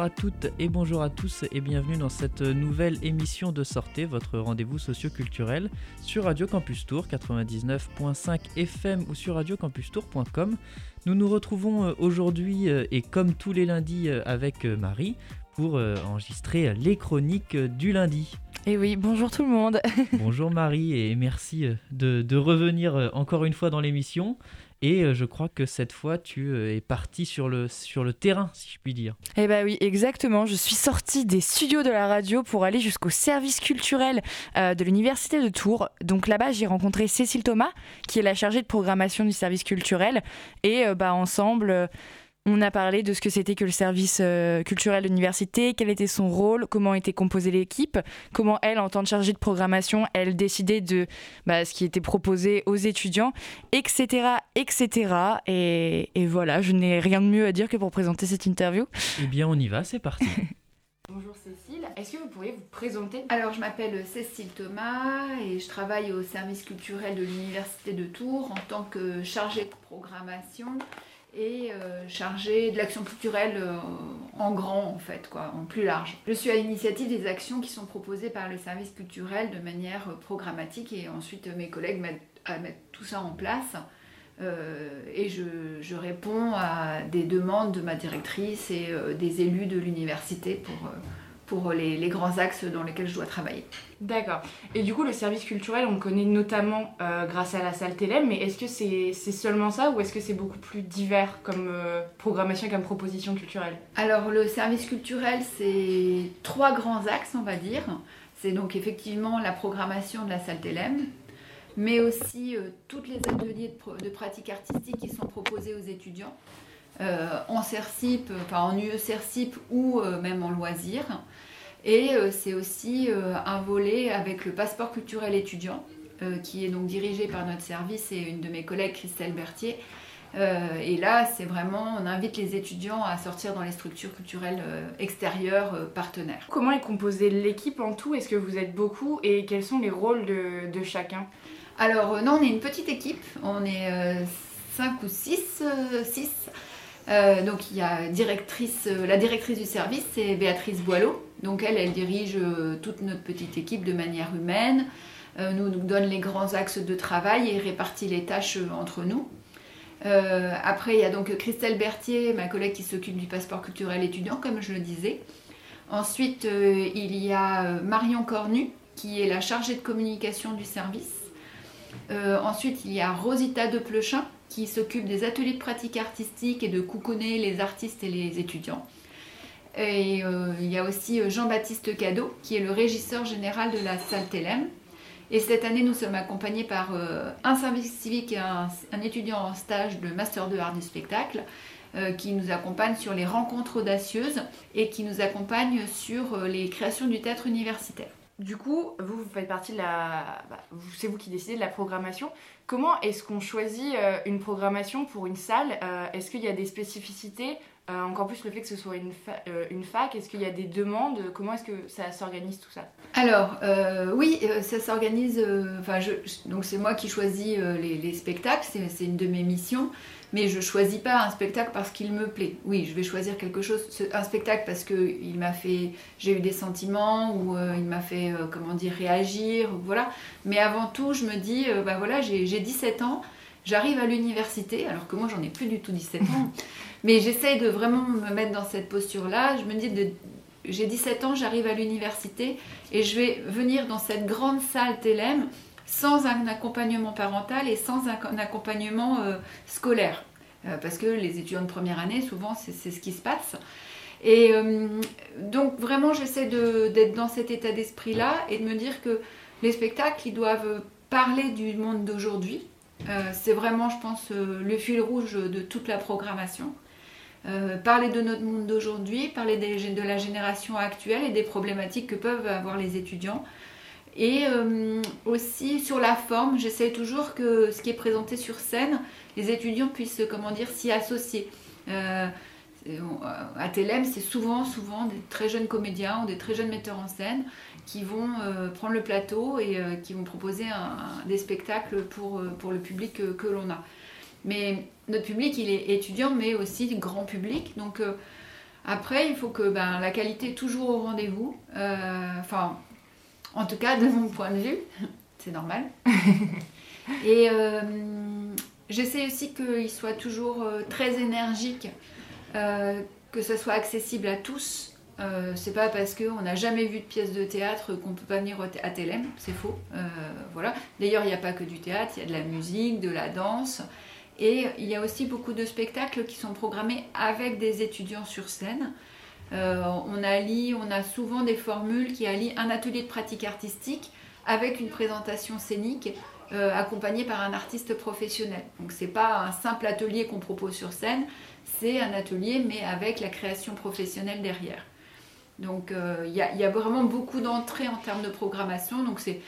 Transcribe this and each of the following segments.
Bonjour à toutes et bonjour à tous et bienvenue dans cette nouvelle émission de Sortez, votre rendez-vous socioculturel sur Radio Campus Tour 99.5 FM ou sur radiocampustour.com. Nous nous retrouvons euh, aujourd'hui euh, et comme tous les lundis euh, avec Marie pour enregistrer les chroniques du lundi. Et oui, bonjour tout le monde. bonjour Marie et merci de, de revenir encore une fois dans l'émission. Et euh, je crois que cette fois, tu euh, es parti sur le, sur le terrain, si je puis dire. Eh bien oui, exactement. Je suis sortie des studios de la radio pour aller jusqu'au service culturel euh, de l'Université de Tours. Donc là-bas, j'ai rencontré Cécile Thomas, qui est la chargée de programmation du service culturel. Et bah, ensemble, on a parlé de ce que c'était que le service culturel de l'université, quel était son rôle, comment était composée l'équipe, comment elle, en tant que chargée de programmation, elle décidait de bah, ce qui était proposé aux étudiants, etc. etc. Et, voilà, je n'ai rien de mieux à dire que pour présenter cette interview. Eh bien, on y va, c'est parti. Bonjour Cécile, est-ce que vous pourriez vous présenter? Alors je m'appelle Cécile Thomas et je travaille au service culturel de l'Université de Tours en tant que chargée de programmation et euh, chargée de l'action culturelle euh, en grand en fait, quoi, en plus large. Je suis à l'initiative des actions qui sont proposées par le service culturel de manière euh, programmatique et ensuite mes collègues m'aident à mettre tout ça en place. Et je, je, réponds à des demandes de ma directrice et des élus de l'université pour pour les, grands axes dans lesquels je dois travailler. D'accord. Et du coup, le service culturel, on le connaît notamment euh, grâce à la salle Télém, mais est-ce que c'est seulement ça ou est-ce que c'est beaucoup plus divers comme euh, programmation et comme proposition culturelle? Alors, le service culturel, c'est trois grands axes, on va dire. C'est donc effectivement la programmation de la salle Télém, mais aussi euh, toutes les ateliers de, de pratique artistique qui sont proposés aux étudiants. en CERCIP, enfin en UE CERCIP ou même en loisir. Et euh, c'est aussi euh, un volet avec le passeport culturel étudiant, euh, qui est donc dirigé par notre service et une de mes collègues, Christelle Berthier. Et là, c'est vraiment, on invite les étudiants à sortir dans les structures culturelles extérieures partenaires. Comment est composée l'équipe en tout? Est-ce que vous êtes beaucoup? Et quels sont les rôles de, chacun? Alors, non, on est une petite équipe, on est 5 ou 6. 6. donc il y a directrice, la directrice du service, c'est Béatrice Boileau, donc elle, elle dirige euh, toute notre petite équipe de manière humaine, euh, nous, nous donne les grands axes de travail et répartit les tâches euh, entre nous. Après, il y a donc Christelle Berthier, ma collègue qui s'occupe du passeport culturel étudiant, comme je le disais. Ensuite, il y a Marion Cornu, qui est la chargée de communication du service. ensuite, il y a Rosita de Plechin, qui s'occupe des ateliers de pratique artistique et de couconner les artistes et les étudiants. Et euh, il y a aussi euh, Jean-Baptiste Cadeau, qui est le régisseur général de la salle Télém. Et cette année, nous sommes accompagnés par euh, un service civique et un, étudiant en stage de Master de Art du spectacle, qui nous accompagne sur les rencontres audacieuses et qui nous accompagne sur les créations du théâtre universitaire. Du coup, vous, vous faites partie de la. Bah, c'est vous qui décidez de la programmation. Comment est-ce qu'on choisit une programmation pour une salle? Est-ce qu'il y a des spécificités euh, encore plus le fait que ce soit une, euh, une fac, est-ce qu'il y a des demandes? Comment est-ce que ça s'organise tout ça? Alors, euh, oui, ça s'organise. Enfin, donc c'est moi qui choisis les, les, spectacles, c'est une de mes missions. Mais je choisis pas un spectacle parce qu'il me plaît. Oui, je vais choisir quelque chose, un spectacle parce que il m'a fait, j'ai eu des sentiments ou il m'a fait, comment dire, réagir, voilà. Mais avant tout, je me dis, bah voilà, j'ai 17 ans, j'arrive à l'université, alors que moi j'en ai plus du tout 17 ans. Mais j'essaye de vraiment me mettre dans cette posture-là. Je me dis, de, j'ai 17 ans, j'arrive à l'université et je vais venir dans cette grande salle Télém sans un accompagnement parental et sans un, accompagnement euh, scolaire. Euh, parce que les étudiants de première année, souvent, c'est, ce qui se passe. Et euh, donc, vraiment, j'essaie d'être dans cet état d'esprit-là et de me dire que les spectacles, ils doivent parler du monde d'aujourd'hui. c'est vraiment, je pense, le fil rouge de toute la programmation. Euh, parler de notre monde d'aujourd'hui, parler de la génération actuelle et des problématiques que peuvent avoir les étudiants. Et euh, aussi sur la forme, j'essaie toujours que ce qui est présenté sur scène, les étudiants puissent comment dire s'y associer. Euh, à Télém, c'est souvent, souvent des très jeunes comédiens ou des très jeunes metteurs en scène qui vont prendre le plateau et qui vont proposer des spectacles pour, pour le public que l'on a. Mais notre public, il est étudiant, mais aussi grand public. Donc, euh, Après, il faut que ben, la qualité est toujours au rendez-vous. Enfin, en tout cas, de mon point de vue, c'est normal. Et j'essaie aussi qu'il soit toujours très énergique, que ce soit accessible à tous. Euh, c'est pas parce qu'on n'a jamais vu de pièce de théâtre qu'on peut pas venir à Télém, c'est faux. Euh, voilà. D'ailleurs, il n'y a pas que du théâtre, il y a de la musique, de la danse. Et il y a aussi beaucoup de spectacles qui sont programmés avec des étudiants sur scène. Euh, on allie, on a souvent des formules qui allient un atelier de pratique artistique avec une présentation scénique accompagnée par un artiste professionnel. Donc c'est pas un simple atelier qu'on propose sur scène, c'est un atelier mais avec la création professionnelle derrière. Donc euh, il y, a vraiment beaucoup d'entrées en termes de programmation. Donc c'est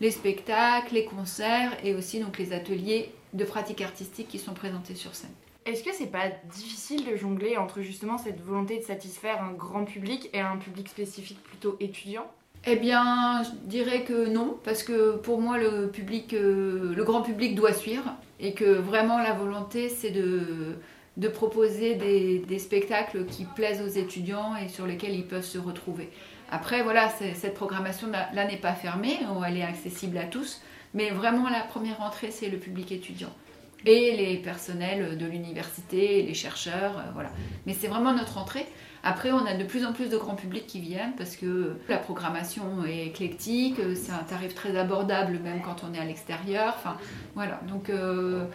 les spectacles, les concerts et aussi donc les ateliers de pratique artistique qui sont présentés sur scène. Est-ce que c'est pas difficile de jongler entre justement cette volonté de satisfaire un grand public et un public spécifique plutôt étudiant? Eh bien, je dirais que non, parce que pour moi, le public, euh, le grand public doit suivre, et que vraiment la volonté, c'est de, de proposer des, spectacles qui plaisent aux étudiants et sur lesquels ils peuvent se retrouver. Après, voilà, cette programmation-là n'est pas fermée, elle est accessible à tous, mais vraiment la première entrée, c'est le public étudiant. Et les personnels de l'université, les chercheurs, euh, voilà. Mais c'est vraiment notre entrée. Après, on a de plus en plus de grands publics qui viennent parce que la programmation est éclectique, c'est un tarif très abordable même quand on est à l'extérieur. Enfin, voilà. Donc, euh,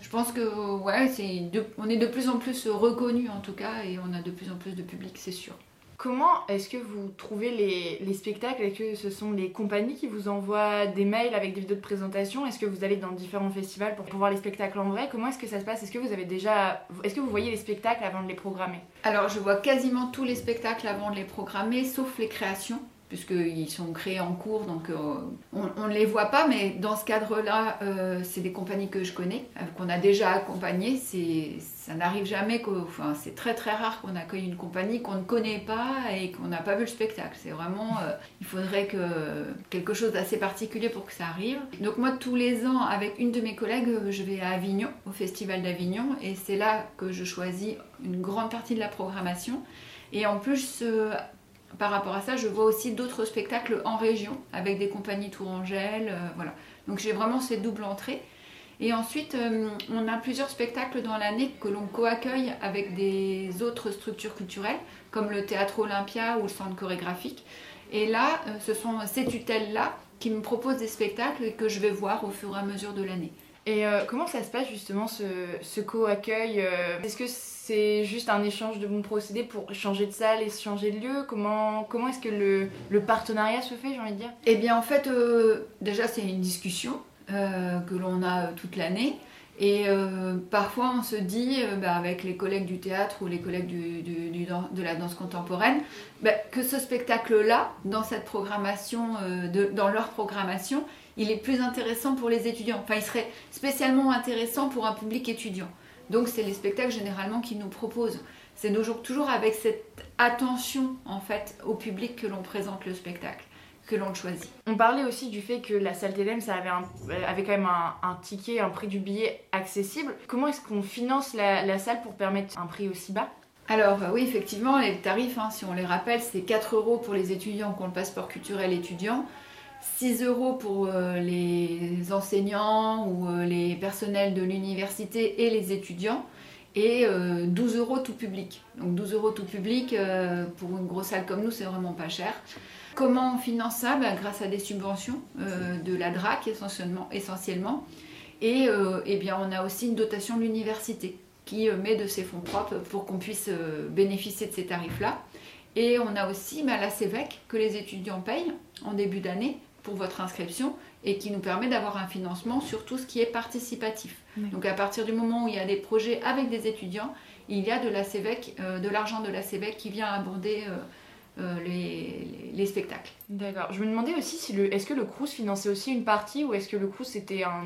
je pense que ouais, c'est on est de plus en plus reconnu en tout cas et on a de plus en plus de public, c'est sûr. Comment est-ce que vous trouvez les, les spectacles? Est-ce que ce sont les compagnies qui vous envoient des mails avec des vidéos de présentation? Est-ce que vous allez dans différents festivals pour voir les spectacles en vrai? Comment est-ce que ça se passe? Est-ce que vous avez déjà Est-ce que vous voyez les spectacles avant de les programmer? Alors je vois quasiment tous les spectacles avant de les programmer, sauf les créations puisqu'ils sont créés en cours, donc euh, on ne les voit pas, mais dans ce cadre-là, euh, c'est des compagnies que je connais, euh, qu'on a déjà accompagnées. Ça n'arrive jamais, enfin, c'est très très rare qu'on accueille une compagnie qu'on ne connaît pas et qu'on n'a pas vu le spectacle. C'est vraiment, il faudrait que quelque chose d'assez particulier pour que ça arrive. Donc moi, tous les ans, avec une de mes collègues, je vais à Avignon, au Festival d'Avignon, et c'est là que je choisis une grande partie de la programmation. Et en plus, par rapport à ça, je vois aussi d'autres spectacles en région avec des compagnies Tourangelle. Euh, voilà. Donc j'ai vraiment cette double entrée. Et ensuite, euh, on a plusieurs spectacles dans l'année que l'on co-accueille avec des autres structures culturelles, comme le Théâtre Olympia ou le Centre chorégraphique. Et là, euh, ce sont ces tutelles-là qui me proposent des spectacles que je vais voir au fur et à mesure de l'année. Et comment ça se passe justement ce, ce co-accueil Est-ce que c'est juste un échange de bons procédés pour changer de salle et changer de lieu? Comment, comment est-ce que le, le, partenariat se fait, j'ai envie de dire? Eh bien, en fait, euh, déjà, c'est une discussion euh, que l'on a toute l'année. Et euh, parfois, on se dit, bah, avec les collègues du théâtre ou les collègues du, du, de la danse contemporaine, bah, que ce spectacle-là, dans cette programmation, de, dans leur programmation, il est plus intéressant pour les étudiants. Enfin, il serait spécialement intéressant pour un public étudiant. Donc c'est les spectacles généralement qu'ils nous proposent. C'est toujours avec cette attention en fait au public que l'on présente le spectacle que l'on choisit. On parlait aussi du fait que la salle TLM, ça avait, euh, avait quand même un, ticket, un prix du billet accessible. Comment est-ce qu'on finance la, salle pour permettre un prix aussi bas? Alors euh, oui, effectivement, les tarifs, hein, si on les rappelle, c'est 4 euros pour les étudiants qui ont le passeport culturel étudiant, 6 euros pour euh, les enseignants ou euh, les personnels de l'université et les étudiants et 12 euh, euros tout public. Donc 12 euros tout public, pour une grosse salle comme nous, c'est vraiment pas cher. Comment on finance ça? Ben, Grâce à des subventions de la DRAC essentiellement. Et eh bien, on a aussi une dotation de l'université qui met de ses fonds propres pour qu'on puisse bénéficier de ces tarifs-là. Et on a aussi ben, la CEVEC que les étudiants payent en début d'année pour votre inscription et qui nous permet d'avoir un financement sur tout ce qui est participatif. Donc à partir du moment où il y a des projets avec des étudiants, il y a de la CEVEC, euh, de l'argent de la CEVEC qui vient aborder euh, euh, les, spectacles. D'accord. Je me demandais aussi si le, est-ce que le Crous finançait aussi une partie ou est-ce que le Crous c'était un,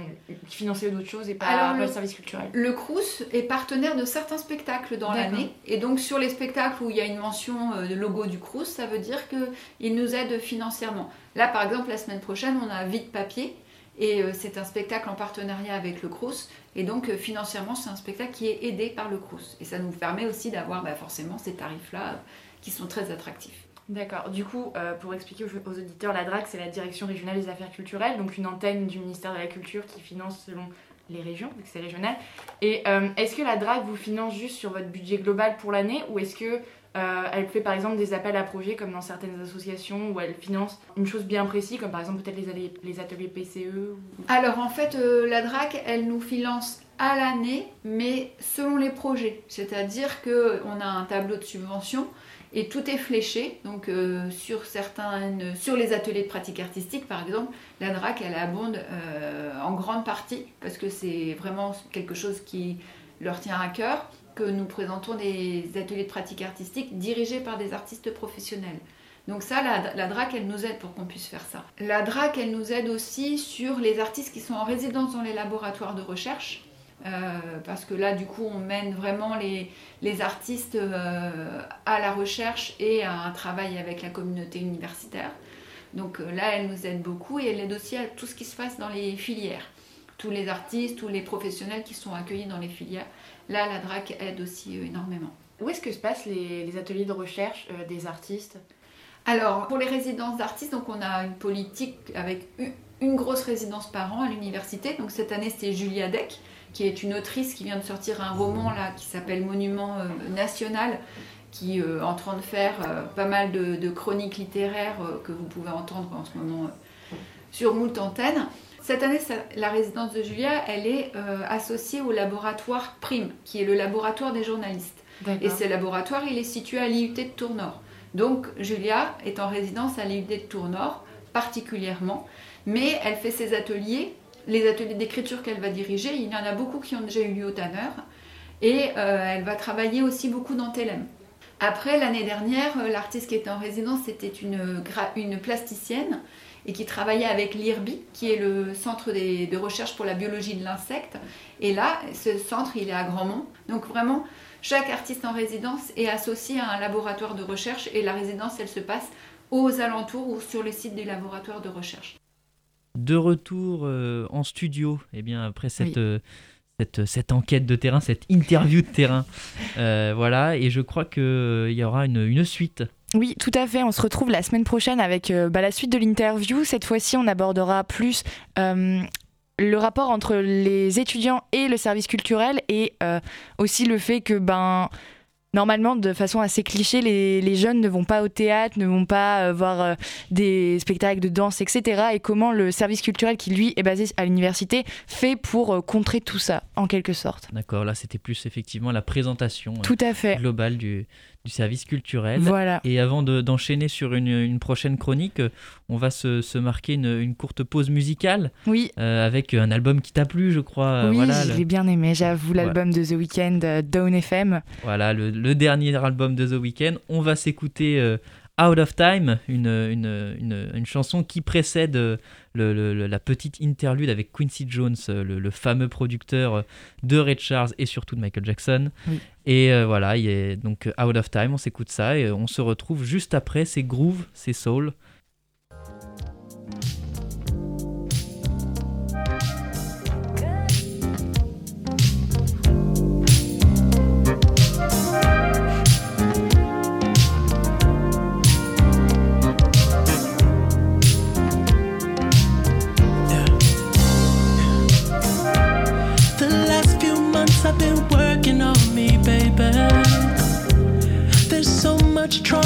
finançait d'autres choses et pas, le, service culturel? Le Crous est partenaire de certains spectacles dans l'année et donc sur les spectacles où il y a une mention de logo du Crous, ça veut dire qu'il nous aide financièrement. Là par exemple la semaine prochaine on a Vide Papier Et c'est un spectacle en partenariat avec le Crous. Et donc financièrement, c'est un spectacle qui est aidé par le Crous. Et ça nous permet aussi d'avoir bah, forcément ces tarifs-là qui sont très attractifs. D'accord. Du coup, pour expliquer aux, auditeurs, la DRAC, c'est la Direction régionale des affaires culturelles, donc une antenne du ministère de la Culture qui finance selon les régions, vu que c'est régional. Et est-ce que la DRAC vous finance juste sur votre budget global pour l'année ou est-ce que euh, elle fait par exemple des appels à projets comme dans certaines associations où elle finance une chose bien précise, comme par exemple peut-être les, les, ateliers PCE. Alors en fait, euh, la DRAC, elle nous finance à l'année, mais selon les projets. C'est-à-dire qu'on a un tableau de subvention et tout est fléché. Donc euh, sur sur les ateliers de pratique artistique par exemple, la DRAC elle abonde en grande partie parce que c'est vraiment quelque chose qui leur tient à cœur que nous présentons des ateliers de pratique artistique dirigés par des artistes professionnels. Donc ça, la, DRAC, elle nous aide pour qu'on puisse faire ça. La DRAC, elle nous aide aussi sur les artistes qui sont en résidence dans les laboratoires de recherche. Euh, parce que là, du coup, on mène vraiment les, les artistes euh, à la recherche et à un travail avec la communauté universitaire. Donc euh, là, elle nous aide beaucoup et elle aide aussi à tout ce qui se passe dans les filières. Tous les artistes, tous les professionnels qui sont accueillis dans les filières. Là, la DRAC aide aussi énormément. Où est-ce que se passent les, ateliers de recherche des artistes? Alors, pour les résidences d'artistes, donc on a une politique avec une, grosse résidence par an à l'université. Donc cette année, c'est Julia Deck, qui est une autrice qui vient de sortir un roman là qui s'appelle Monument euh, national qui est en train de faire pas mal de, chroniques littéraires que vous pouvez entendre en ce moment sur Moult Antenne. Cette année, la résidence de Julia, elle est euh, associée au laboratoire PRIME, qui est le laboratoire des journalistes. Et ce laboratoire, il est situé à l'IUT de Tournord. Donc Julia est en résidence à l'IUT de Tournord, particulièrement, mais elle fait ses ateliers, les ateliers d'écriture qu'elle va diriger, il y en a beaucoup qui ont déjà eu lieu au Tanner, et euh, elle va travailler aussi beaucoup dans Telem. Après, l'année dernière, euh, l'artiste qui était en résidence, c'était une, plasticienne et qui travaillait avec l'IRBI, qui est le centre de recherche pour la biologie de l'insecte. Et là, ce centre, il est à Grandmont. Donc vraiment, chaque artiste en résidence est associé à un laboratoire de recherche et la résidence, elle se passe aux alentours ou sur le site du laboratoire de recherche. De retour euh, en studio, et eh bien après cette, euh, cette, cette, enquête de terrain, cette interview de terrain, euh, voilà, et je crois qu'il y aura une, une suite oui, tout à fait. On se retrouve la semaine prochaine avec euh, bah, la suite de l'interview. Cette fois-ci, on abordera plus euh, le rapport entre les étudiants et le service culturel et euh, aussi le fait que ben normalement, de façon assez cliché, les, jeunes ne vont pas au théâtre, ne vont pas voir des spectacles de danse, etc. Et comment le service culturel, qui lui est basé à l'université, fait pour contrer tout ça, en quelque sorte. D'accord, là c'était plus effectivement la présentation tout à fait. globale du, du service culturel. Voilà. Et avant d'enchaîner sur une, prochaine chronique, euh, on va se, marquer une, courte pause musicale. Oui. Euh, avec un album qui t'a plu, je crois. Oui, je l'ai bien aimé, j'avoue, l'album de The Weeknd, euh, Down FM. Voilà, le, dernier album de The Weeknd. On va s'écouter Out of Time, une, une, une, chanson qui précède le, la petite interlude avec Quincy Jones, le, fameux producteur de Ray Charles et surtout de Michael Jackson. Et euh, voilà, il est donc Out of Time, on s'écoute ça et on se retrouve juste après, c'est Groove, c'est Soul. to try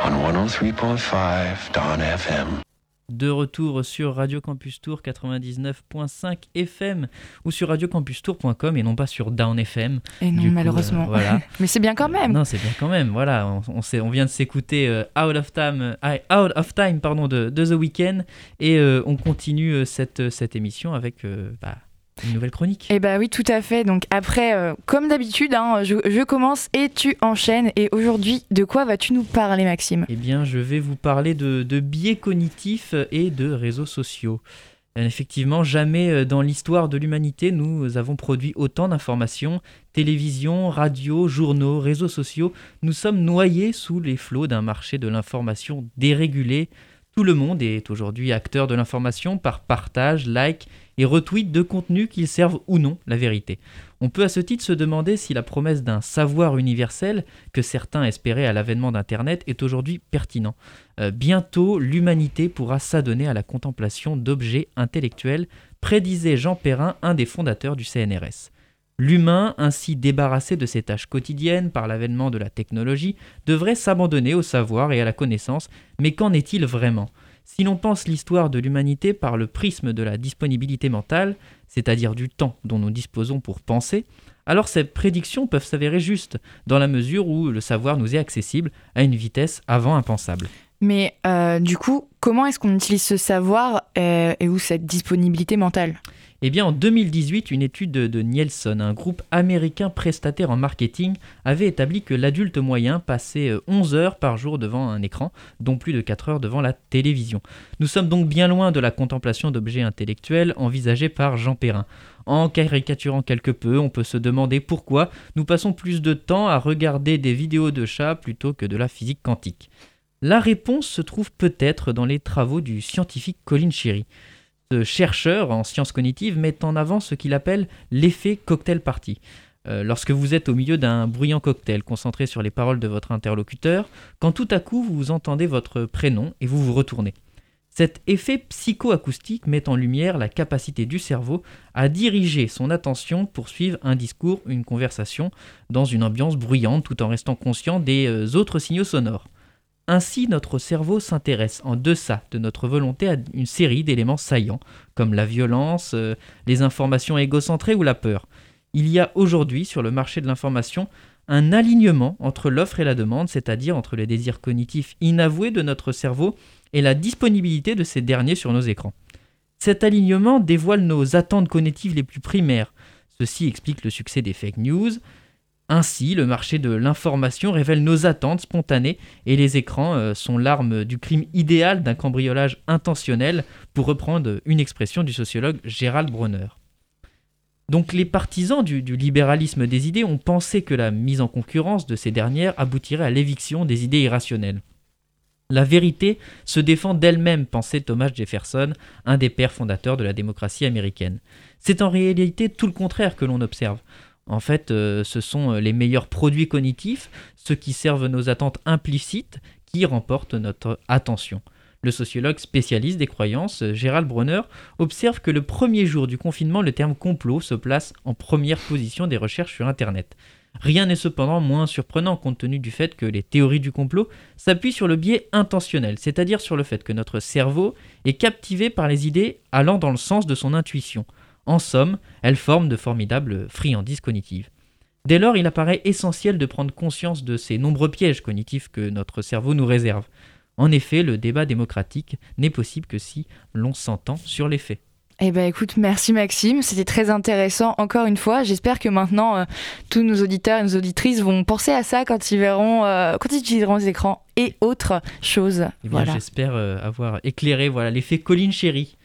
103.5 FM. De retour sur Radio Campus Tour 99.5 FM ou sur radiocampustour.com et non pas sur Down FM. Et non, malheureusement. Euh, voilà. Mais c'est bien quand même. Non, c'est bien quand même. Voilà, on, on, vient de s'écouter euh, Out of Time, euh, Out of Time pardon, de, The Weeknd et on continue cette, cette émission avec. Bah, une nouvelle chronique. Eh bah oui, tout à fait. Donc après, euh, comme d'habitude, hein, je, commence et tu enchaînes. Et aujourd'hui, de quoi vas-tu nous parler, Maxime? Eh bien, je vais vous parler de, biais cognitifs et de réseaux sociaux. Euh, effectivement, jamais euh, dans l'histoire de l'humanité nous avons produit autant d'informations. Télévision, radio, journaux, réseaux sociaux, nous sommes noyés sous les flots d'un marché de l'information dérégulé. Tout le monde est aujourd'hui acteur de l'information par partage, like et retweet de contenus qu'ils servent ou non la vérité. On peut à ce titre se demander si la promesse d'un savoir universel que certains espéraient à l'avènement d'Internet est aujourd'hui pertinent. Euh, bientôt, l'humanité pourra s'adonner à la contemplation d'objets intellectuels, prédisait Jean Perrin, un des fondateurs du CNRS. L'humain, ainsi débarrassé de ses tâches quotidiennes par l'avènement de la technologie, devrait s'abandonner au savoir et à la connaissance, mais qu'en est-il vraiment? Si l'on pense l'histoire de l'humanité par le prisme de la disponibilité mentale, c'est-à-dire du temps dont nous disposons pour penser, alors ces prédictions peuvent s'avérer justes, dans la mesure où le savoir nous est accessible à une vitesse avant impensable. Mais euh, du coup, comment est-ce qu'on utilise ce savoir euh, et où cette disponibilité mentale? Eh bien, en 2018, une étude de, Nielsen, un groupe américain prestataire en marketing, avait établi que l'adulte moyen passait 11 euh, heures par jour devant un écran, dont plus de 4 heures devant la télévision. Nous sommes donc bien loin de la contemplation d'objets intellectuels envisagée par Jean Perrin. En caricaturant quelque peu, on peut se demander pourquoi nous passons plus de temps à regarder des vidéos de chats plutôt que de la physique quantique. La réponse se trouve peut-être dans les travaux du scientifique Colin Cherry. Ce chercheur en sciences cognitives met en avant ce qu'il appelle l'effet cocktail party. Euh, lorsque vous êtes au milieu d'un bruyant cocktail concentré sur les paroles de votre interlocuteur, quand tout à coup vous entendez votre prénom et vous vous retournez. Cet effet psychoacoustique met en lumière la capacité du cerveau à diriger son attention pour suivre un discours, une conversation, dans une ambiance bruyante tout en restant conscient des euh, autres signaux sonores. Ainsi, notre cerveau s'intéresse en deçà de notre volonté à une série d'éléments saillants, comme la violence, euh, les informations égocentrées ou la peur. Il y a aujourd'hui sur le marché de l'information un alignement entre l'offre et la demande, c'est-à-dire entre les désirs cognitifs inavoués de notre cerveau et la disponibilité de ces derniers sur nos écrans. Cet alignement dévoile nos attentes cognitives les plus primaires. Ceci explique le succès des fake news, Ainsi, le marché de l'information révèle nos attentes spontanées et les écrans euh, sont l'arme du crime idéal d'un cambriolage intentionnel, pour reprendre une expression du sociologue Gérald Bronner. Donc les partisans du, libéralisme des idées ont pensé que la mise en concurrence de ces dernières aboutirait à l'éviction des idées irrationnelles. La vérité se défend d'elle-même, pensait Thomas Jefferson, un des pères fondateurs de la démocratie américaine. C'est en réalité tout le contraire que l'on observe. En fait, euh, ce sont les meilleurs produits cognitifs, ceux qui servent nos attentes implicites, qui remportent notre attention. Le sociologue spécialiste des croyances, Gérald Bronner, observe que le premier jour du confinement, le terme complot se place en première position des recherches sur Internet. Rien n'est cependant moins surprenant compte tenu du fait que les théories du complot s'appuient sur le biais intentionnel, c'est-à-dire sur le fait que notre cerveau est captivé par les idées allant dans le sens de son intuition. En somme, elles forment de formidables friandises cognitives. Dès lors, il apparaît essentiel de prendre conscience de ces nombreux pièges cognitifs que notre cerveau nous réserve. En effet, le débat démocratique n'est possible que si l'on s'entend sur les faits. Eh ben écoute, merci Maxime, c'était très intéressant encore une fois. J'espère que maintenant euh, tous nos auditeurs et nos auditrices vont penser à ça quand ils verront, euh, quand ils utiliseront les écrans et autres choses. Eh voilà. J'espère euh, avoir éclairé voilà l'effet Colline Chérie.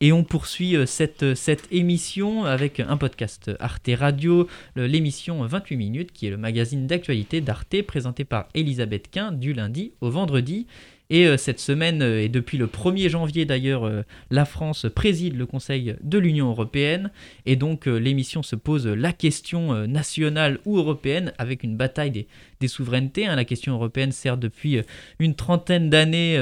Et on poursuit euh, cette, euh, cette émission avec un podcast Arte Radio, l'émission 28 minutes, qui est le magazine d'actualité d'Arte présenté par Elisabeth Quint du lundi au vendredi. Et euh, cette semaine, euh, et depuis le 1er janvier d'ailleurs, euh, la France préside le Conseil de l'Union européenne. Et donc l'émission se pose la question nationale ou européenne avec une bataille des, souverainetés. Hein. La question européenne sert depuis une trentaine d'années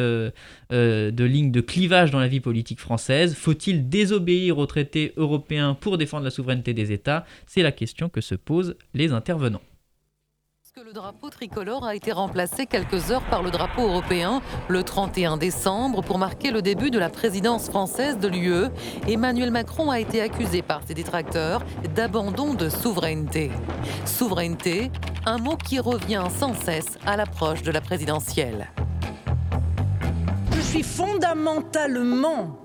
de ligne de clivage dans la vie politique française. Faut-il désobéir aux traités européens pour défendre la souveraineté des États? C'est la question que se posent les intervenants le drapeau tricolore a été remplacé quelques heures par le drapeau européen le 31 décembre pour marquer le début de la présidence française de l'UE. Emmanuel Macron a été accusé par ses détracteurs d'abandon de souveraineté. Souveraineté, un mot qui revient sans cesse à l'approche de la présidentielle. Je suis fondamentalement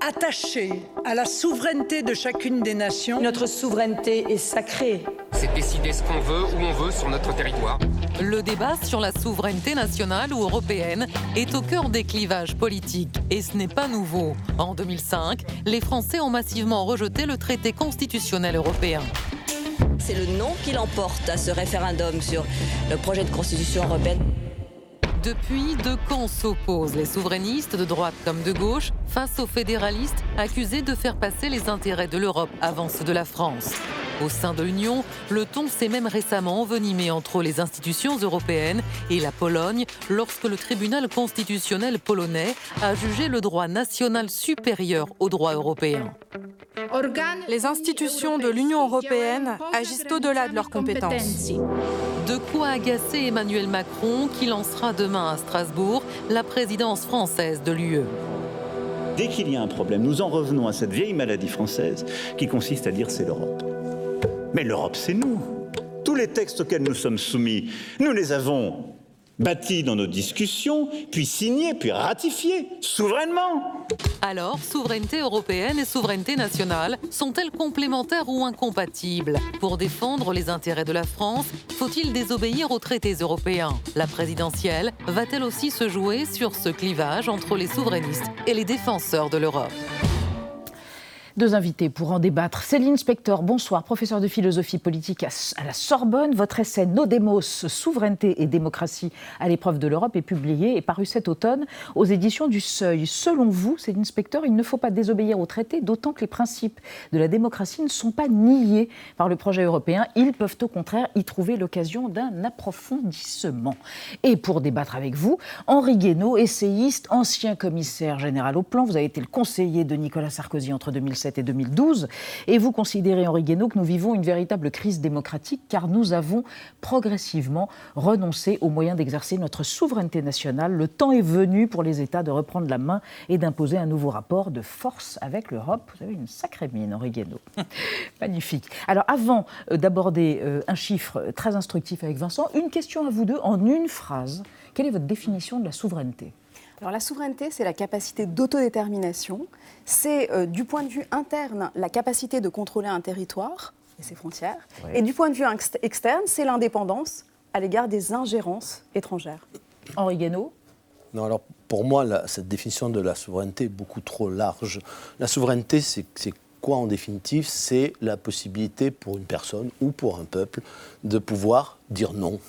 attaché à la souveraineté de chacune des nations. Notre souveraineté est sacrée. C'est décider ce qu'on veut, où on veut sur notre territoire. Le débat sur la souveraineté nationale ou européenne est au cœur des clivages politiques. Et ce n'est pas nouveau. En 2005, les Français ont massivement rejeté le traité constitutionnel européen. C'est le non qui l'emporte à ce référendum sur le projet de constitution européenne. Depuis, deux camps s'opposent, les souverainistes de droite comme de gauche, face aux fédéralistes accusés de faire passer les intérêts de l'Europe avant ceux de la France. Au sein de l'Union, le ton s'est même récemment envenimé entre les institutions européennes et la Pologne lorsque le tribunal constitutionnel polonais a jugé le droit national supérieur au droit européen. Les institutions de l'Union européenne agissent au-delà de leurs compétences. De quoi agacer Emmanuel Macron qui lancera demain à Strasbourg la présidence française de l'UE. Dès qu'il y a un problème, nous en revenons à cette vieille maladie française qui consiste à dire c'est l'Europe. Mais l'Europe, c'est nous. Tous les textes auxquels nous sommes soumis, nous les avons bâti dans nos discussions, puis signé, puis ratifié, souverainement. Alors, souveraineté européenne et souveraineté nationale sont-elles complémentaires ou incompatibles? Pour défendre les intérêts de la France, faut-il désobéir aux traités européens? La présidentielle va-t-elle aussi se jouer sur ce clivage entre les souverainistes et les défenseurs de l'Europe? Deux invités pour en débattre. Céline Spector, bonsoir, professeur de philosophie politique à la Sorbonne. Votre essai Nos souveraineté et démocratie à l'épreuve de l'Europe est publié et paru cet automne aux éditions du Seuil. Selon vous, Céline Spector, il ne faut pas désobéir au traité, d'autant que les principes de la démocratie ne sont pas niés par le projet européen. Ils peuvent au contraire y trouver l'occasion d'un approfondissement. Et pour débattre avec vous, Henri Guénaud, essayiste, ancien commissaire général au plan. Vous avez été le conseiller de Nicolas Sarkozy entre 2007 et 2012. Et vous considérez, Henri Guénaud, que nous vivons une véritable crise démocratique car nous avons progressivement renoncé aux moyens d'exercer notre souveraineté nationale. Le temps est venu pour les États de reprendre la main et d'imposer un nouveau rapport de force avec l'Europe. Vous avez une sacrée mine, Henri Guénaud. Magnifique. Alors, avant euh, d'aborder euh, un chiffre très instructif avec Vincent, une question à vous deux en une phrase. Quelle est votre définition de la souveraineté? Alors la souveraineté, c'est la capacité d'autodétermination, c'est euh, du point de vue interne la capacité de contrôler un territoire, et ses frontières. Et du point de vue externe, c'est l'indépendance à l'égard des ingérences étrangères. Henri Guénaud? Non, alors pour moi, cette définition de la souveraineté est beaucoup trop large. La souveraineté, c'est quoi en définitive? C'est la possibilité pour une personne ou pour un peuple de pouvoir dire non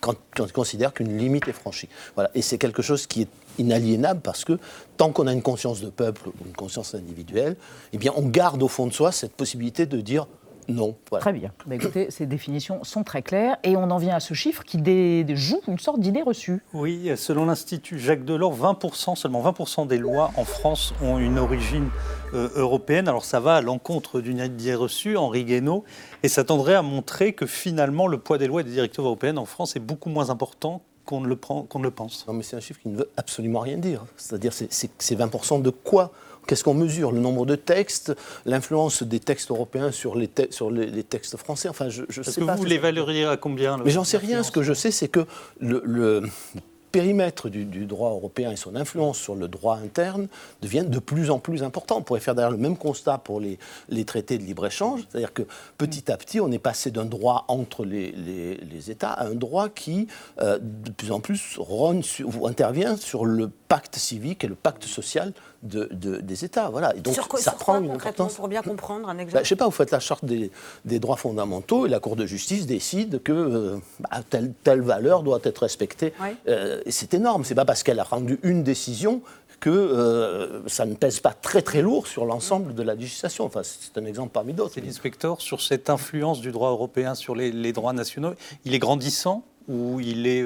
quand, on considère qu'une limite est franchie. Voilà. Et c'est quelque chose qui est inaliénable parce que tant qu'on a une conscience de peuple ou une conscience individuelle, eh on garde au fond de soi cette possibilité de dire non. Très bien. Bah, écoutez, ces définitions sont très claires et on en vient à ce chiffre qui joue une sorte d'idée reçue. Oui, selon l'Institut Jacques Delors, 20%, seulement 20% des lois en France ont une origine euh, européenne. Alors ça va à l'encontre d'une idée reçue, Henri Guénaud, et ça tendrait à montrer que finalement le poids des lois et des directives européennes en France est beaucoup moins important qu'on ne, le ne le pense. Non, mais c'est un chiffre qui ne veut absolument rien dire. C'est-à-dire, c'est 20% de quoi Qu'est-ce qu'on mesure Le nombre de textes, l'influence des textes européens sur les, sur les, textes français Enfin, je, je sais que pas. Vous les valoriez à combien Mais j'en sais rien. Ce que je sais, c'est que le, périmètre du, droit européen et son influence sur le droit interne deviennent de plus en plus importants. On pourrait faire d'ailleurs le même constat pour les, les traités de libre-échange, c'est-à-dire que petit à petit, on est passé d'un droit entre les, les, États à un droit qui, euh, de plus en plus, ou intervient sur le pacte civique et le pacte social de, des États. Voilà. Et donc, sur quoi, ça prend une importance. Pour bien comprendre un exemple. Bah, je ne sais pas, vous faites la charte des, des, droits fondamentaux et la Cour de justice décide que euh, bah, telle, telle, valeur doit être respectée. Euh, et c'est énorme. C'est pas parce qu'elle a rendu une décision que euh, ça ne pèse pas très très lourd sur l'ensemble de la législation. Enfin, c'est un exemple parmi d'autres. L'inspecteur, sur cette influence du droit européen sur les, les droits nationaux, il est grandissant ou il est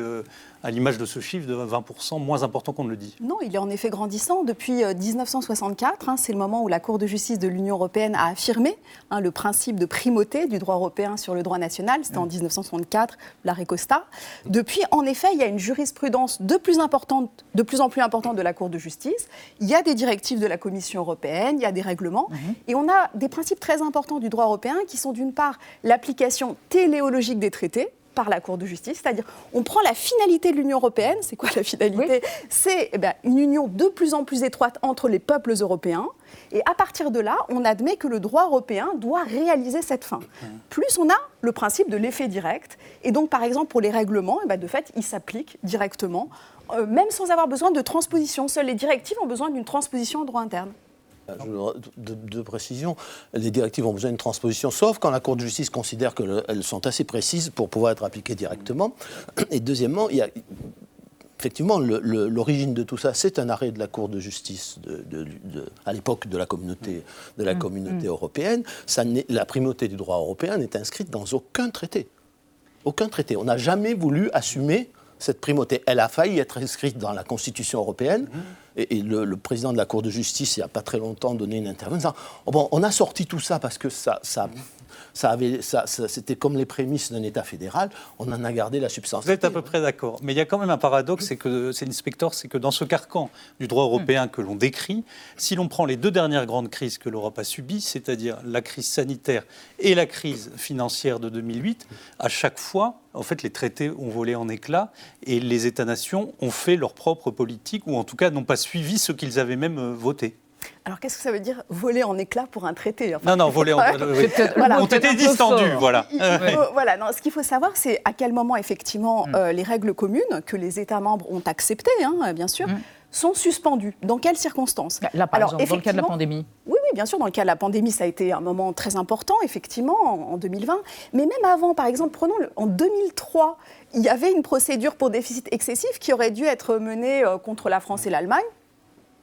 à l'image de ce chiffre de 20% moins important qu'on ne le dit Non, il est en effet grandissant. Depuis 1964, euh, hein, c'est le moment où la Cour de justice de l'Union européenne a affirmé hein, le principe de primauté du droit européen sur le droit national. C'était en 1964, mm. l'arrêt Costa. Depuis, en effet, il y a une jurisprudence de plus, importante, de plus en plus importante de la Cour de justice. Il y a des directives de la Commission européenne, il y a des règlements. Mm-hmm. Et on a des principes très importants du droit européen qui sont d'une part l'application téléologique des traités, par la Cour de justice, c'est-à-dire on prend la finalité de l'Union européenne, c'est quoi la finalité C'est eh ben, une union de plus en plus étroite entre les peuples européens, et à partir de là, on admet que le droit européen doit réaliser cette fin. Plus on a le principe de l'effet direct, et donc par exemple pour les règlements, eh ben, de fait, ils s'appliquent directement, euh, même sans avoir besoin de transposition. Seules les directives ont besoin d'une transposition en droit interne. De, précision, les directives ont besoin d'une transposition, sauf quand la Cour de justice considère qu'elles sont assez précises pour pouvoir être appliquées directement. Et deuxièmement, il y a, effectivement, l'origine de tout ça, c'est un arrêt de la Cour de justice de, à l'époque de la communauté, de la mmh. communauté mmh. européenne. Ça la primauté du droit européen n'est inscrite dans aucun traité. Aucun traité. On n'a jamais voulu assumer cette primauté. Elle a failli être inscrite dans la Constitution européenne. Mmh. Et, le, président de la Cour de justice, il n'y a pas très longtemps, donné une intervention. Oh on a sorti tout ça parce que ça, ça avait, ça, c'était comme les prémices d'un État fédéral, on en a gardé la substance. Vous êtes à peu près d'accord. Mais il y a quand même un paradoxe, c'est que c'est l'inspecteur, c'est que dans ce carcan du droit européen que l'on décrit, si l'on prend les deux dernières grandes crises que l'Europe a subies, c'est-à-dire la crise sanitaire et la crise financière de 2008, à chaque fois, en fait, les traités ont volé en éclats et les États-nations ont fait leur propre politique, ou en tout cas n'ont pas suivi ce qu'ils avaient même euh, voté. Alors qu'est-ce que ça veut dire voler en éclats pour un traité? Non, non, voler en éclats. ont été distendus, voilà. voilà, non, ce qu'il faut savoir, c'est à quel moment, effectivement, mm. euh, les règles communes que les États membres ont acceptées, hein, bien sûr, mm. sont suspendues. Dans quelles circonstances? Là, par Alors, exemple, dans le cas de la pandémie Oui, oui, bien sûr, dans le cas de la pandémie, ça a été un moment très important, effectivement, en, 2020. Mais même avant, par exemple, prenons en 2003, il y avait une procédure pour déficit excessif qui aurait dû être menée euh, contre la France et l'Allemagne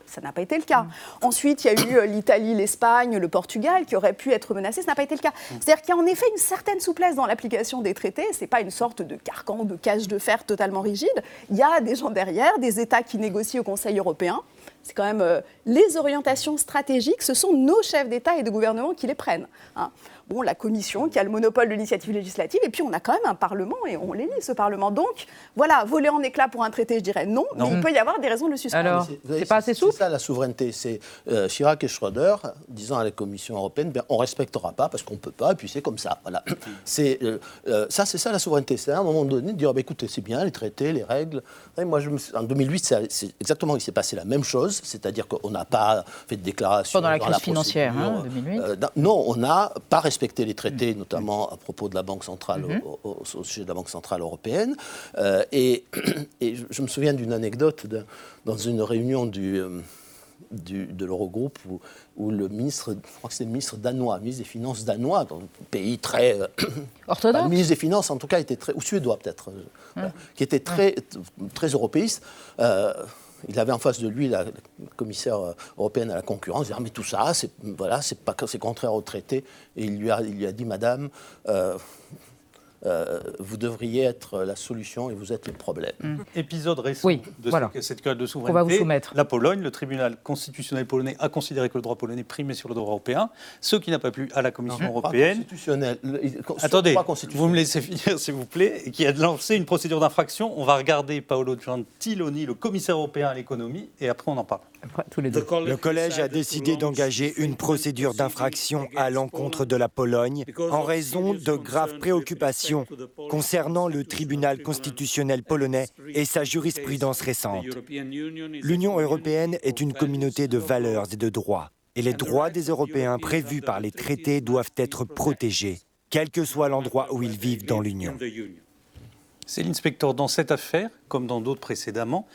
ça n'a pas été le cas. Mm. Ensuite, il y a eu euh, l'Italie, l'Espagne, le Portugal qui auraient pu être menacés. Ça n'a pas été le cas. Mm. C'est-à-dire qu'il y a en effet une certaine souplesse dans l'application des traités. Ce n'est pas une sorte de carcan, de cage de fer totalement rigide. Il y a des gens derrière, des États qui négocient au Conseil européen. C'est quand même euh, les orientations stratégiques, ce sont nos chefs d'État et de gouvernement qui les prennent. Hein bon, la Commission qui a le monopole de l'initiative législative, et puis on a quand même un Parlement et on l'élit, ce Parlement. Donc, voilà, voler en éclats pour un traité, je dirais non, mais il peut y avoir des raisons de le suspendre. Alors, c'est pas assez souple C'est ça la souveraineté. C'est euh, Chirac et Schröder disant à la Commission européenne, ben, on ne respectera pas parce qu'on ne peut pas, et puis c'est comme ça. Voilà. c'est, euh, euh, ça, c'est ça la souveraineté. C'est à un moment donné de dire, ben, écoutez, c'est bien, les traités, les règles. moi, je en 2008, c'est, exactement, il s'est passé la même chose, c'est-à-dire qu'on n'a pas fait de déclaration. Pendant la crise financière, hein, 2008 Non, on n'a pas respecté respecter les traités, notamment à propos de la Banque centrale, au, au- au sujet de la Banque centrale européenne. Euh, et, et je- me souviens d'une anecdote de- dans une réunion du, euh, du- de l'Eurogroupe où, où le ministre, je crois que c'est le ministre danois, le ministre des Finances danois, dans un pays très... euh, Orthodoxe le ministre des Finances, en tout cas, était très... ou suédois peut-être, voilà, qui était très, très européiste. Euh, il avait en face de lui la commissaire euh, européenne à la concurrence. Il disait, ah, mais tout ça, c'est voilà, contraire au traité. Et il lui a, il lui a dit, Madame, euh, euh, vous devriez être la solution et vous êtes le problème. Épisode récent Oui, de voilà. cette, querelle de va vous souveraineté. soumettre. La Pologne, le tribunal constitutionnel polonais a considéré que le droit polonais primait sur le droit européen, ce qui n'a pas plu à la Commission Non, pas européenne. constitutionnel. Sur le Attendez, constitutionnel. vous me laissez finir s'il vous plaît, et qui a lancé une procédure d'infraction. On va regarder Paolo Gentiloni, le commissaire européen à l'économie, et après on en parle. Tous les deux. Le collège a décidé d'engager une procédure d'infraction à l'encontre de la Pologne en raison de graves préoccupations concernant le tribunal constitutionnel polonais et sa jurisprudence récente. L'Union européenne est une communauté de valeurs et de droits, et les droits des Européens prévus par les traités doivent être protégés, quel que soit l'endroit où ils vivent dans l'Union. C'est l'inspecteur dans cette affaire, comme dans d'autres précédemment.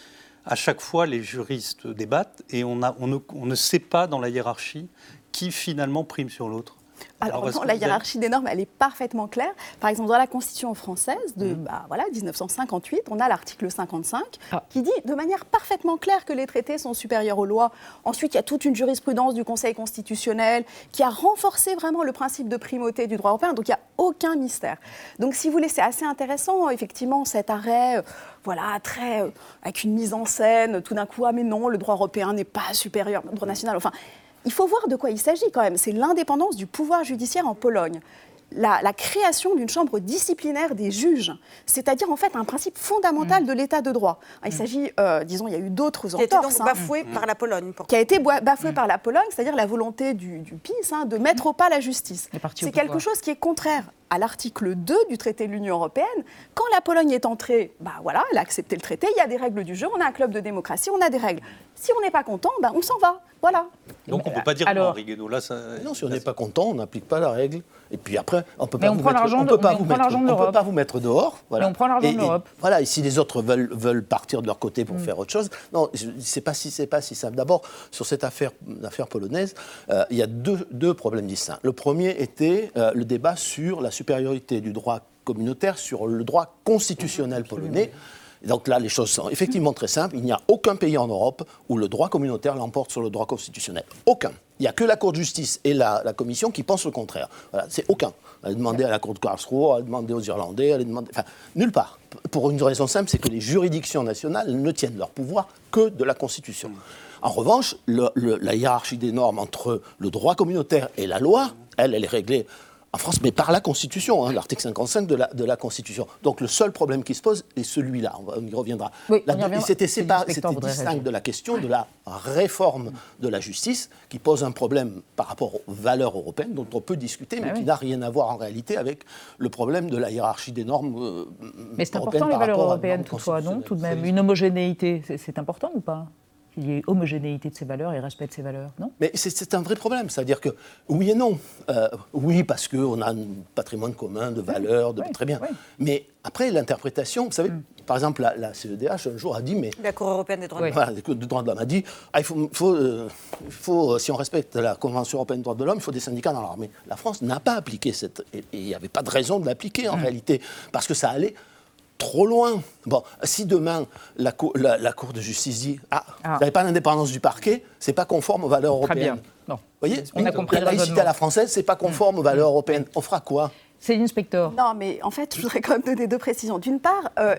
À chaque fois, les juristes débattent et on, on ne sait pas dans la hiérarchie qui finalement prime sur l'autre. Alors, non, la hiérarchie des normes, elle est parfaitement claire. Par exemple, dans la Constitution française Mmh. de bah, voilà, 1958, on a l'article 55 Ah. qui dit de manière parfaitement claire que les traités sont supérieurs aux lois. Ensuite, il y a toute une jurisprudence du Conseil constitutionnel qui a renforcé vraiment le principe de primauté du droit européen. Donc, il n'y a aucun mystère. Donc, si vous voulez, c'est assez intéressant, effectivement, cet arrêt, euh, voilà, très, euh, avec une mise en scène, tout d'un coup, ah mais non, le droit européen n'est pas supérieur au droit national. Enfin, il faut voir de quoi il s'agit quand même. C'est l'indépendance du pouvoir judiciaire en Pologne. La, la création d'une chambre disciplinaire des juges, c'est-à-dire en fait un principe fondamental de l'état de droit. Il s'agit, euh, disons, il y a eu d'autres Qui a été donc entorses, hein. bafoué par la Pologne. pour- qui a été bafoué par la Pologne, c'est-à-dire la volonté du, du PiS hein, de mettre au pas la justice. C'est quelque pouvoir. chose qui est contraire à l'article 2 du traité de l'Union européenne. Quand la Pologne est entrée, bah voilà, elle a accepté le traité, il y a des règles du jeu, on a un club de démocratie, on a des règles. Si on n'est pas content, bah, on s'en va. Voilà. Donc on ne peut pas dire non, Henri Guénaud. Là, ça... Non, si on n'est pas content, on n'applique pas la règle. Et puis après, on peut Mais pas on vous prend mettre, l'argent on de- peut pas on vous mettre, peut l'Europe. pas vous mettre dehors. Voilà. Mais on prend l'argent de l'Europe. Voilà. Et si les autres veulent, veulent partir de leur côté Mm. pour faire autre chose, non, je- c'est pas si c'est pas si simple. D'abord, sur cette affaire, affaire polonaise, euh, il y a deux, deux problèmes distincts. Le premier était euh, le débat sur la supériorité du droit communautaire sur le droit constitutionnel polonais. Donc là, les choses sont effectivement très simples. Il n'y a aucun pays en Europe où le droit communautaire l'emporte sur le droit constitutionnel. Aucun. Il n'y a que la Cour de justice et la, la Commission qui pensent le contraire. Voilà, c'est aucun. Elle a demandé à la Cour de Karlsruhe, elle a demandé aux Irlandais, elle a demandé... Enfin, nulle part. Pour une raison simple, c'est que les juridictions nationales ne tiennent leur pouvoir que de la Constitution. En revanche, la hiérarchie des normes entre le droit communautaire et la loi, elle, elle est réglée en France, mais par la Constitution, hein, l'article 55 de la, de la Constitution. Donc le seul problème qui se pose est celui-là, on, y reviendra. Oui, La- on y reviendra. C'était distinct de la question de la réforme de la justice, qui pose un problème par rapport aux valeurs européennes, dont on peut discuter, mais Ah qui oui. n'a rien à voir en réalité avec le problème de la hiérarchie des normes euh, Mais c'est important les valeurs européennes toutefois, non? Tout de même, une homogénéité, c'est important ou pas? Qu'il y ait homogénéité de ces valeurs et respect de ces valeurs, non? Mais c'est- un vrai problème, c'est-à-dire que oui et non. Euh, oui, parce qu'on a un patrimoine commun de valeurs, de, très bien. Mais après, l'interprétation, vous savez, par exemple, la, la CEDH un jour a dit, mais La Cour européenne des droits de l'homme. voilà, le droit de l'homme a dit, ah, il faut, faut, euh, il faut, euh, si on respecte la Convention européenne des droits de l'homme, il faut des syndicats dans l'armée. La France n'a pas appliqué cette, et et il n'y avait pas de raison de l'appliquer en réalité, parce que ça allait trop loin. Bon, si demain la, cour, la, la Cour de justice dit, ah, Ah. vous n'avez pas l'indépendance du parquet, c'est pas conforme aux valeurs Très européennes. bien. Non. Vous voyez, On a compris la laïcité à la française, c'est pas conforme aux valeurs européennes. On fera quoi? C'est l'inspecteur. Non, mais en fait, je voudrais quand même donner deux précisions. D'une part, euh,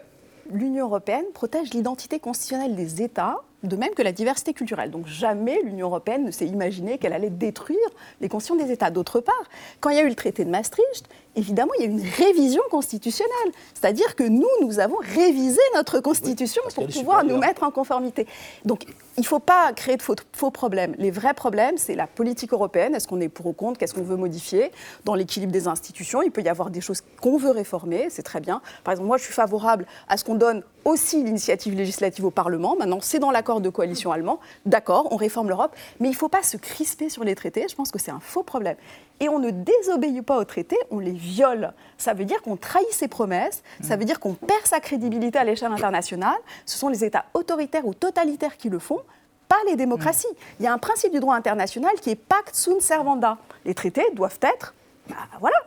l'Union européenne protège l'identité constitutionnelle des États, de même que la diversité culturelle. Donc jamais l'Union européenne ne s'est imaginé qu'elle allait détruire les constitutions des États. D'autre part, quand il y a eu le traité de Maastricht, évidemment, il y a une révision constitutionnelle. C'est-à-dire que nous, nous avons révisé notre constitution pour pouvoir nous mettre en conformité. Donc, il ne faut pas créer de faux, faux, problèmes. Les vrais problèmes, c'est la politique européenne. Est-ce qu'on est pour ou contre? Qu'est-ce qu'on veut modifier? Dans l'équilibre des institutions, il peut y avoir des choses qu'on veut réformer, c'est très bien. Par exemple, moi, je suis favorable à ce qu'on donne aussi l'initiative législative au Parlement. Maintenant, c'est dans l'accord de coalition allemand. D'accord, on réforme l'Europe, mais il ne faut pas se crisper sur les traités. Je pense que c'est un faux problème. Et on ne désobéit pas aux traités, on les viole. Ça veut dire qu'on trahit ses promesses, ça veut dire qu'on perd sa crédibilité à l'échelle internationale. Ce sont les États autoritaires ou totalitaires qui le font, pas les démocraties. Il y a un principe du droit international qui est pacte sunt servanda. Les traités doivent être, bah, voilà,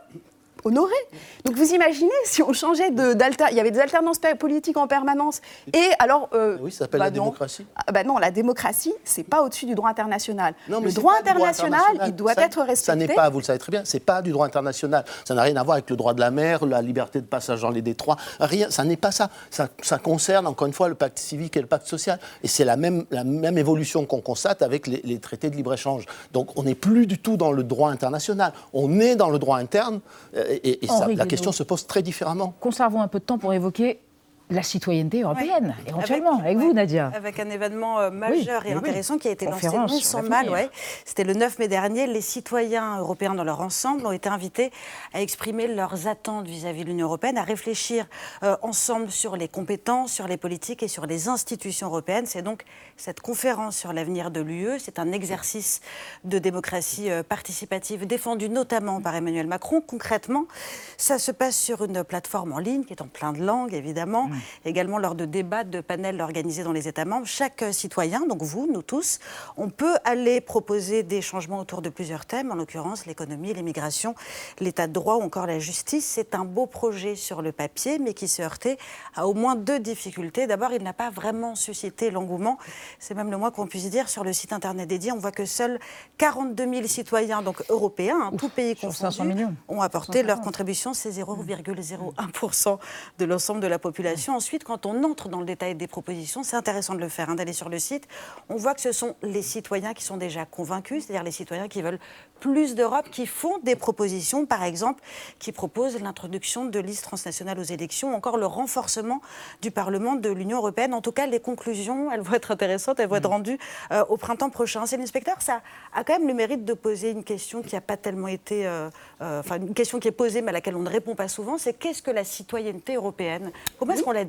honoré. Donc vous imaginez si on changeait d'alter, il y avait des alternances politiques en permanence. Et alors, euh, oui, ça s'appelle bah la démocratie. Ah, bah non, la démocratie, c'est pas au-dessus du droit international. Non, le droit international, il doit être respecté. Ça n'est pas, vous le savez très bien, c'est pas du droit international. Ça n'a rien à voir avec le droit de la mer, la liberté de passage dans les détroits. Rien, ça n'est pas ça. ça. ça. concerne encore une fois le pacte civique et le pacte social. Et c'est la même, la même évolution qu'on constate avec les, les traités de libre échange. Donc on n'est plus du tout dans le droit international. On est dans le droit interne. Euh, et, la question se pose très différemment. Conservons un peu de temps pour évoquer la citoyenneté européenne, éventuellement, avec, vous, Nadia. Avec un événement euh, majeur et intéressant qui a été lancé non sans mal. Ouais. C'était le 9 mai dernier. Les citoyens européens dans leur ensemble ont été invités à exprimer leurs attentes vis-à-vis de l'Union européenne, à réfléchir euh, ensemble sur les compétences, sur les politiques et sur les institutions européennes. C'est donc cette conférence sur l'avenir de l'UE. C'est un exercice de démocratie euh, participative défendu notamment par Emmanuel Macron. Concrètement, ça se passe sur une plateforme en ligne qui est en plein de langues, évidemment. Également lors de débats, de panels organisés dans les États membres, chaque citoyen, donc vous, nous tous, on peut aller proposer des changements autour de plusieurs thèmes, en l'occurrence l'économie, l'immigration, l'état de droit ou encore la justice. C'est un beau projet sur le papier, mais qui se heurtait à au moins deux difficultés. D'abord, il n'a pas vraiment suscité l'engouement. C'est même le moins qu'on puisse dire sur le site internet dédié. On voit que seuls 42 000 citoyens, donc européens, hein, tout pays confondus, ont apporté leur contribution. C'est 0,01% de l'ensemble de la population ensuite, quand on entre dans le détail des propositions, c'est intéressant de le faire, hein, d'aller sur le site, on voit que ce sont les citoyens qui sont déjà convaincus, c'est-à-dire les citoyens qui veulent plus d'Europe, qui font des propositions, par exemple, qui proposent l'introduction de listes transnationales aux élections, ou encore le renforcement du Parlement de l'Union européenne. En tout cas, les conclusions, elles vont être intéressantes, elles vont être mm. rendues euh, au printemps prochain. C'est l'inspecteur, ça a quand même le mérite de poser une question qui n'a pas tellement été, euh, euh, enfin une question qui est posée mais à laquelle on ne répond pas souvent, c'est qu'est-ce que la citoyenneté européenne? Comment est-ce qu'on l'a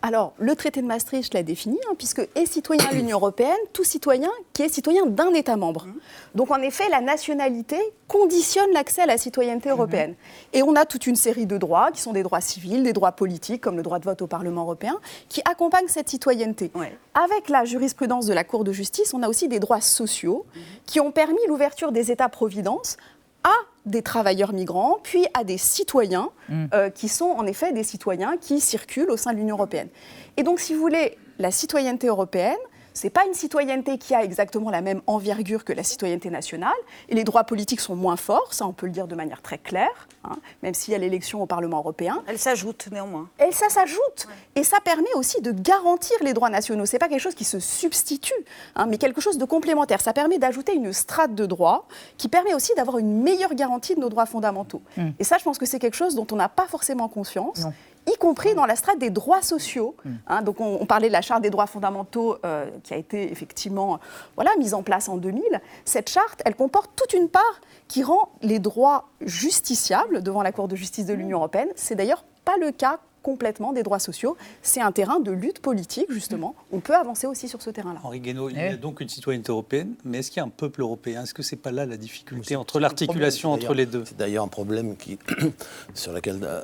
Alors, le traité de Maastricht l'a défini, hein, puisque est citoyen de l'Union européenne, tout citoyen qui est citoyen d'un État membre. Mm. Donc, en effet, la nationalité conditionne l'accès à la citoyenneté européenne. Mm-hmm. Et on a toute une série de droits, qui sont des droits civils, des droits politiques, comme le droit de vote au Parlement européen, qui accompagnent cette citoyenneté. Avec la jurisprudence de la Cour de justice, on a aussi des droits sociaux mm-hmm. qui ont permis l'ouverture des États-providence à des travailleurs migrants, puis à des citoyens, mm. euh, qui sont en effet des citoyens qui circulent au sein de l'Union européenne. Et donc, si vous voulez, la citoyenneté européenne, n'est pas une citoyenneté qui a exactement la même envergure que la citoyenneté nationale, et les droits politiques sont moins forts, ça on peut le dire de manière très claire, hein, même s'il y a l'élection au Parlement européen. Elle s'ajoute néanmoins. Et ça s'ajoute, et ça permet aussi de garantir les droits nationaux. C'est pas quelque chose qui se substitue, hein, mais quelque chose de complémentaire. Ça permet d'ajouter une strate de droits qui permet aussi d'avoir une meilleure garantie de nos droits fondamentaux. Hmm. Et ça, je pense que c'est quelque chose dont on n'a pas forcément conscience y compris dans la strate des droits sociaux. Mm. Hein, donc on, parlait de la charte des droits fondamentaux euh, qui a été effectivement voilà, mise en place en 2000. Cette charte, elle comporte toute une part qui rend les droits justiciables devant la Cour de justice de l'Union européenne. C'est d'ailleurs pas le cas complètement des droits sociaux. C'est un terrain de lutte politique, justement. On peut avancer aussi sur ce terrain-là. Henri Guénaud, il y a donc une citoyenneté européenne, mais est-ce qu'il y a un peuple européen? Est-ce que ce n'est pas là la difficulté entre l'articulation entre les deux? C'est d'ailleurs un problème qui, sur lequel euh,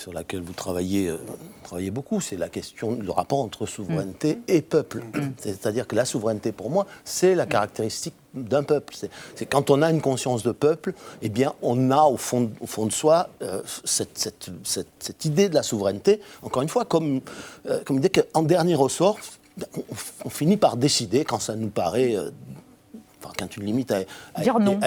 sur laquelle vous travaillez, euh, travaillez beaucoup, c'est la question du rapport entre souveraineté mm. et peuple. Mm. C'est-à-dire que la souveraineté, pour moi, c'est la caractéristique d'un peuple. C'est quand on a une conscience de peuple, eh bien, on a au fond, au fond de soi euh, cette, cette, cette, idée de la souveraineté. Encore une fois, comme, euh, comme dit qu'en dernier ressort, on, finit par décider, quand ça nous paraît quand une limite a,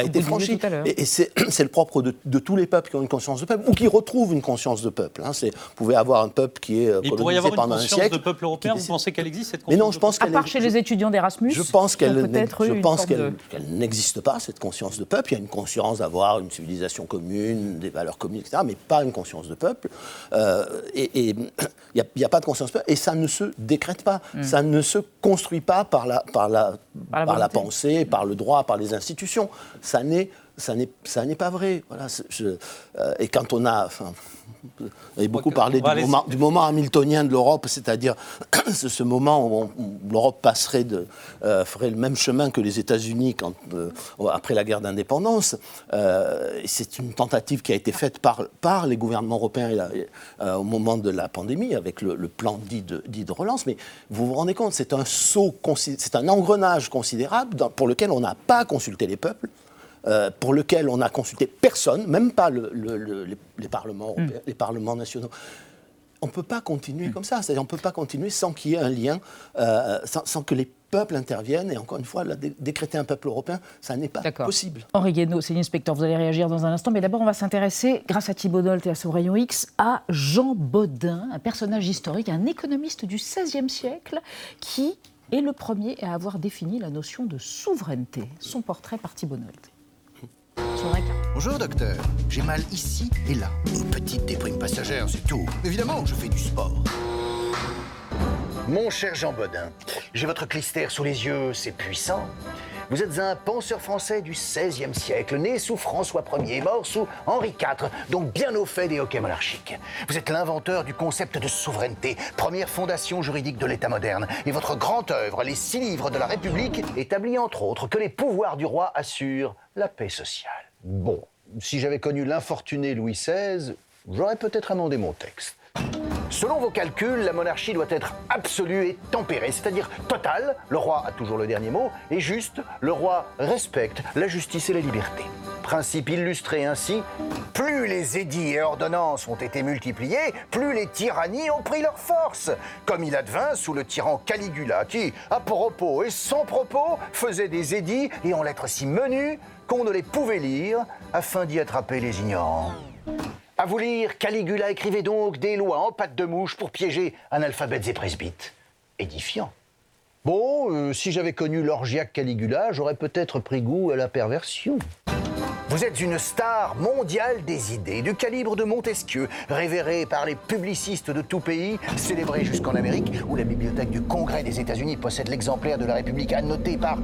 été franchie. Et, c'est le propre de, tous les peuples qui ont une conscience de peuple ou qui retrouvent une conscience de peuple. Hein. Vous pouvez avoir un peuple qui est colonisé y pendant un siècle. conscience de peuple européen, vous pensez qu'elle existe cette conscience Mais non, je pense qu'elle. À part chez les étudiants d'Erasmus Je pense qu'elle n'existe pas, cette conscience de peuple. Il y a une conscience d'avoir une civilisation commune, des valeurs communes, etc., mais pas une conscience de peuple. Euh, et il n'y a, pas de conscience de peuple. Et ça ne se décrète pas. Hmm. Ça ne se construit pas par la, par la, par la, pensée, par le droit, par les institutions. Ça n'est ça n'est pas vrai. Euh, et quand on a, avez beaucoup parlé du moment, du moment, hamiltonien de l'Europe, c'est-à-dire ce moment où, l'Europe passerait de, euh, ferait le même chemin que les États-Unis euh, après la guerre d'indépendance. c'est une tentative qui a été faite par, par les gouvernements européens au moment de la pandémie avec le, plan dit de, dit de, relance. Mais vous vous rendez compte, c'est un saut, c'est un engrenage considérable pour lequel on n'a pas consulté les peuples. Euh, pour lequel on n'a consulté personne, même pas les, parlements hmm. les parlements nationaux. On ne peut pas continuer comme ça. C'est-à-dire, on ne peut pas continuer sans qu'il y ait un lien, euh, sans, que les peuples interviennent. Et encore une fois, décréter un peuple européen, ça n'est pas possible. Henri Guénaud, c'est l'inspecteur, vous allez réagir dans un instant. Mais d'abord, on va s'intéresser, grâce à Thibault Dolt et à son rayon X, à Jean Baudin, un personnage historique, un économiste du XVIe siècle qui est le premier à avoir défini la notion de souveraineté. Son portrait par Thibault Dolt. Bonjour docteur, j'ai mal ici et là. Une petite déprime passagère, c'est tout. Évidemment, je fais du sport. Mon cher Jean Bodin, j'ai votre clistère sous les yeux, c'est puissant. Vous êtes un penseur français du XVIe siècle, né sous François Ier, mort sous Henri IV, donc bien au fait des hockey monarchiques. Vous êtes l'inventeur du concept de souveraineté, première fondation juridique de l'État moderne. Et votre grande œuvre, les six livres de la République, établit entre autres que les pouvoirs du roi assurent la paix sociale. Bon, si j'avais connu l'infortuné Louis XVI, j'aurais peut-être amendé mon texte. Selon vos calculs, la monarchie doit être absolue et tempérée, c'est-à-dire totale, le roi a toujours le dernier mot, et juste, le roi respecte la justice et la liberté. Principe illustré ainsi, plus les édits et ordonnances ont été multipliés, plus les tyrannies ont pris leur force, comme il advint sous le tyran Caligula, qui, à propos et sans propos, faisait des édits et en lettres si menues qu'on ne les pouvait lire afin d'y attraper les ignorants. À vous lire, Caligula écrivait donc des lois en pâte de mouche pour piéger analphabètes et presbytes. Édifiant. Bon, euh, si j'avais connu l'orgiaque Caligula, j'aurais peut-être pris goût à la perversion. Vous êtes une star mondiale des idées, du calibre de Montesquieu, révéré par les publicistes de tout pays, célébré jusqu'en Amérique, où la bibliothèque du Congrès des États-Unis possède l'exemplaire de la République annoté par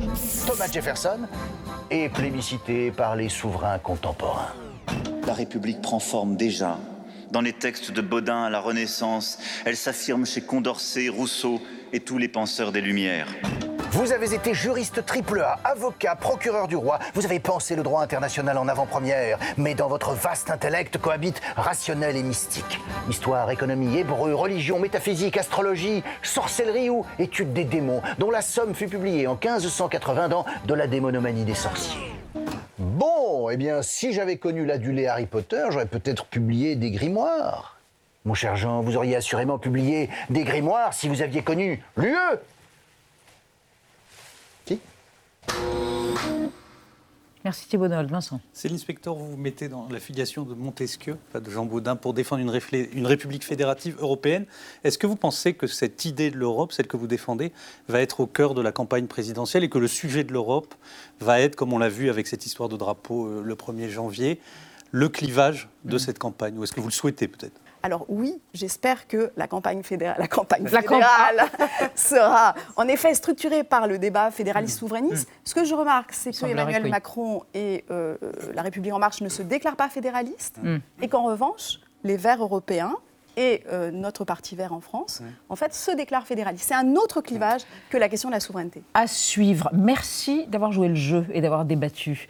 Thomas Jefferson et plébiscité par les souverains contemporains. La République prend forme déjà. Dans les textes de Baudin à la Renaissance, elle s'affirme chez Condorcet, Rousseau et tous les penseurs des Lumières. Vous avez été juriste triple A, avocat, procureur du roi. Vous avez pensé le droit international en avant-première. Mais dans votre vaste intellect cohabitent rationnel et mystique. Histoire, économie, hébreu, religion, métaphysique, astrologie, sorcellerie ou étude des démons, dont la somme fut publiée en 1580 dans De la démonomanie des sorciers. Bon, eh bien, si j'avais connu l'adulé Harry Potter, j'aurais peut-être publié des grimoires. Mon cher Jean, vous auriez assurément publié des grimoires si vous aviez connu l'UE. Merci Thibault Vincent. C'est l'inspecteur, vous vous mettez dans l'affiliation de Montesquieu, pas de Jean Baudin, pour défendre une, une République fédérative européenne. Est-ce que vous pensez que cette idée de l'Europe, celle que vous défendez, va être au cœur de la campagne présidentielle et que le sujet de l'Europe va être, comme on l'a vu avec cette histoire de drapeau euh, le 1er janvier, le clivage de mmh. cette campagne? Ou est-ce que vous le souhaitez peut-être? Alors oui, j'espère que la campagne, fédérale, la campagne fédérale sera en effet structurée par le débat fédéraliste-souverainiste. Mm. Ce que je remarque, c'est que Emmanuel Macron et euh, euh, la République en marche ne se déclarent pas fédéralistes mm. et qu'en revanche, les Verts européens et euh, notre parti vert en France, en fait, se déclarent fédéralistes. C'est un autre clivage que la question de la souveraineté. À suivre. Merci d'avoir joué le jeu et d'avoir débattu.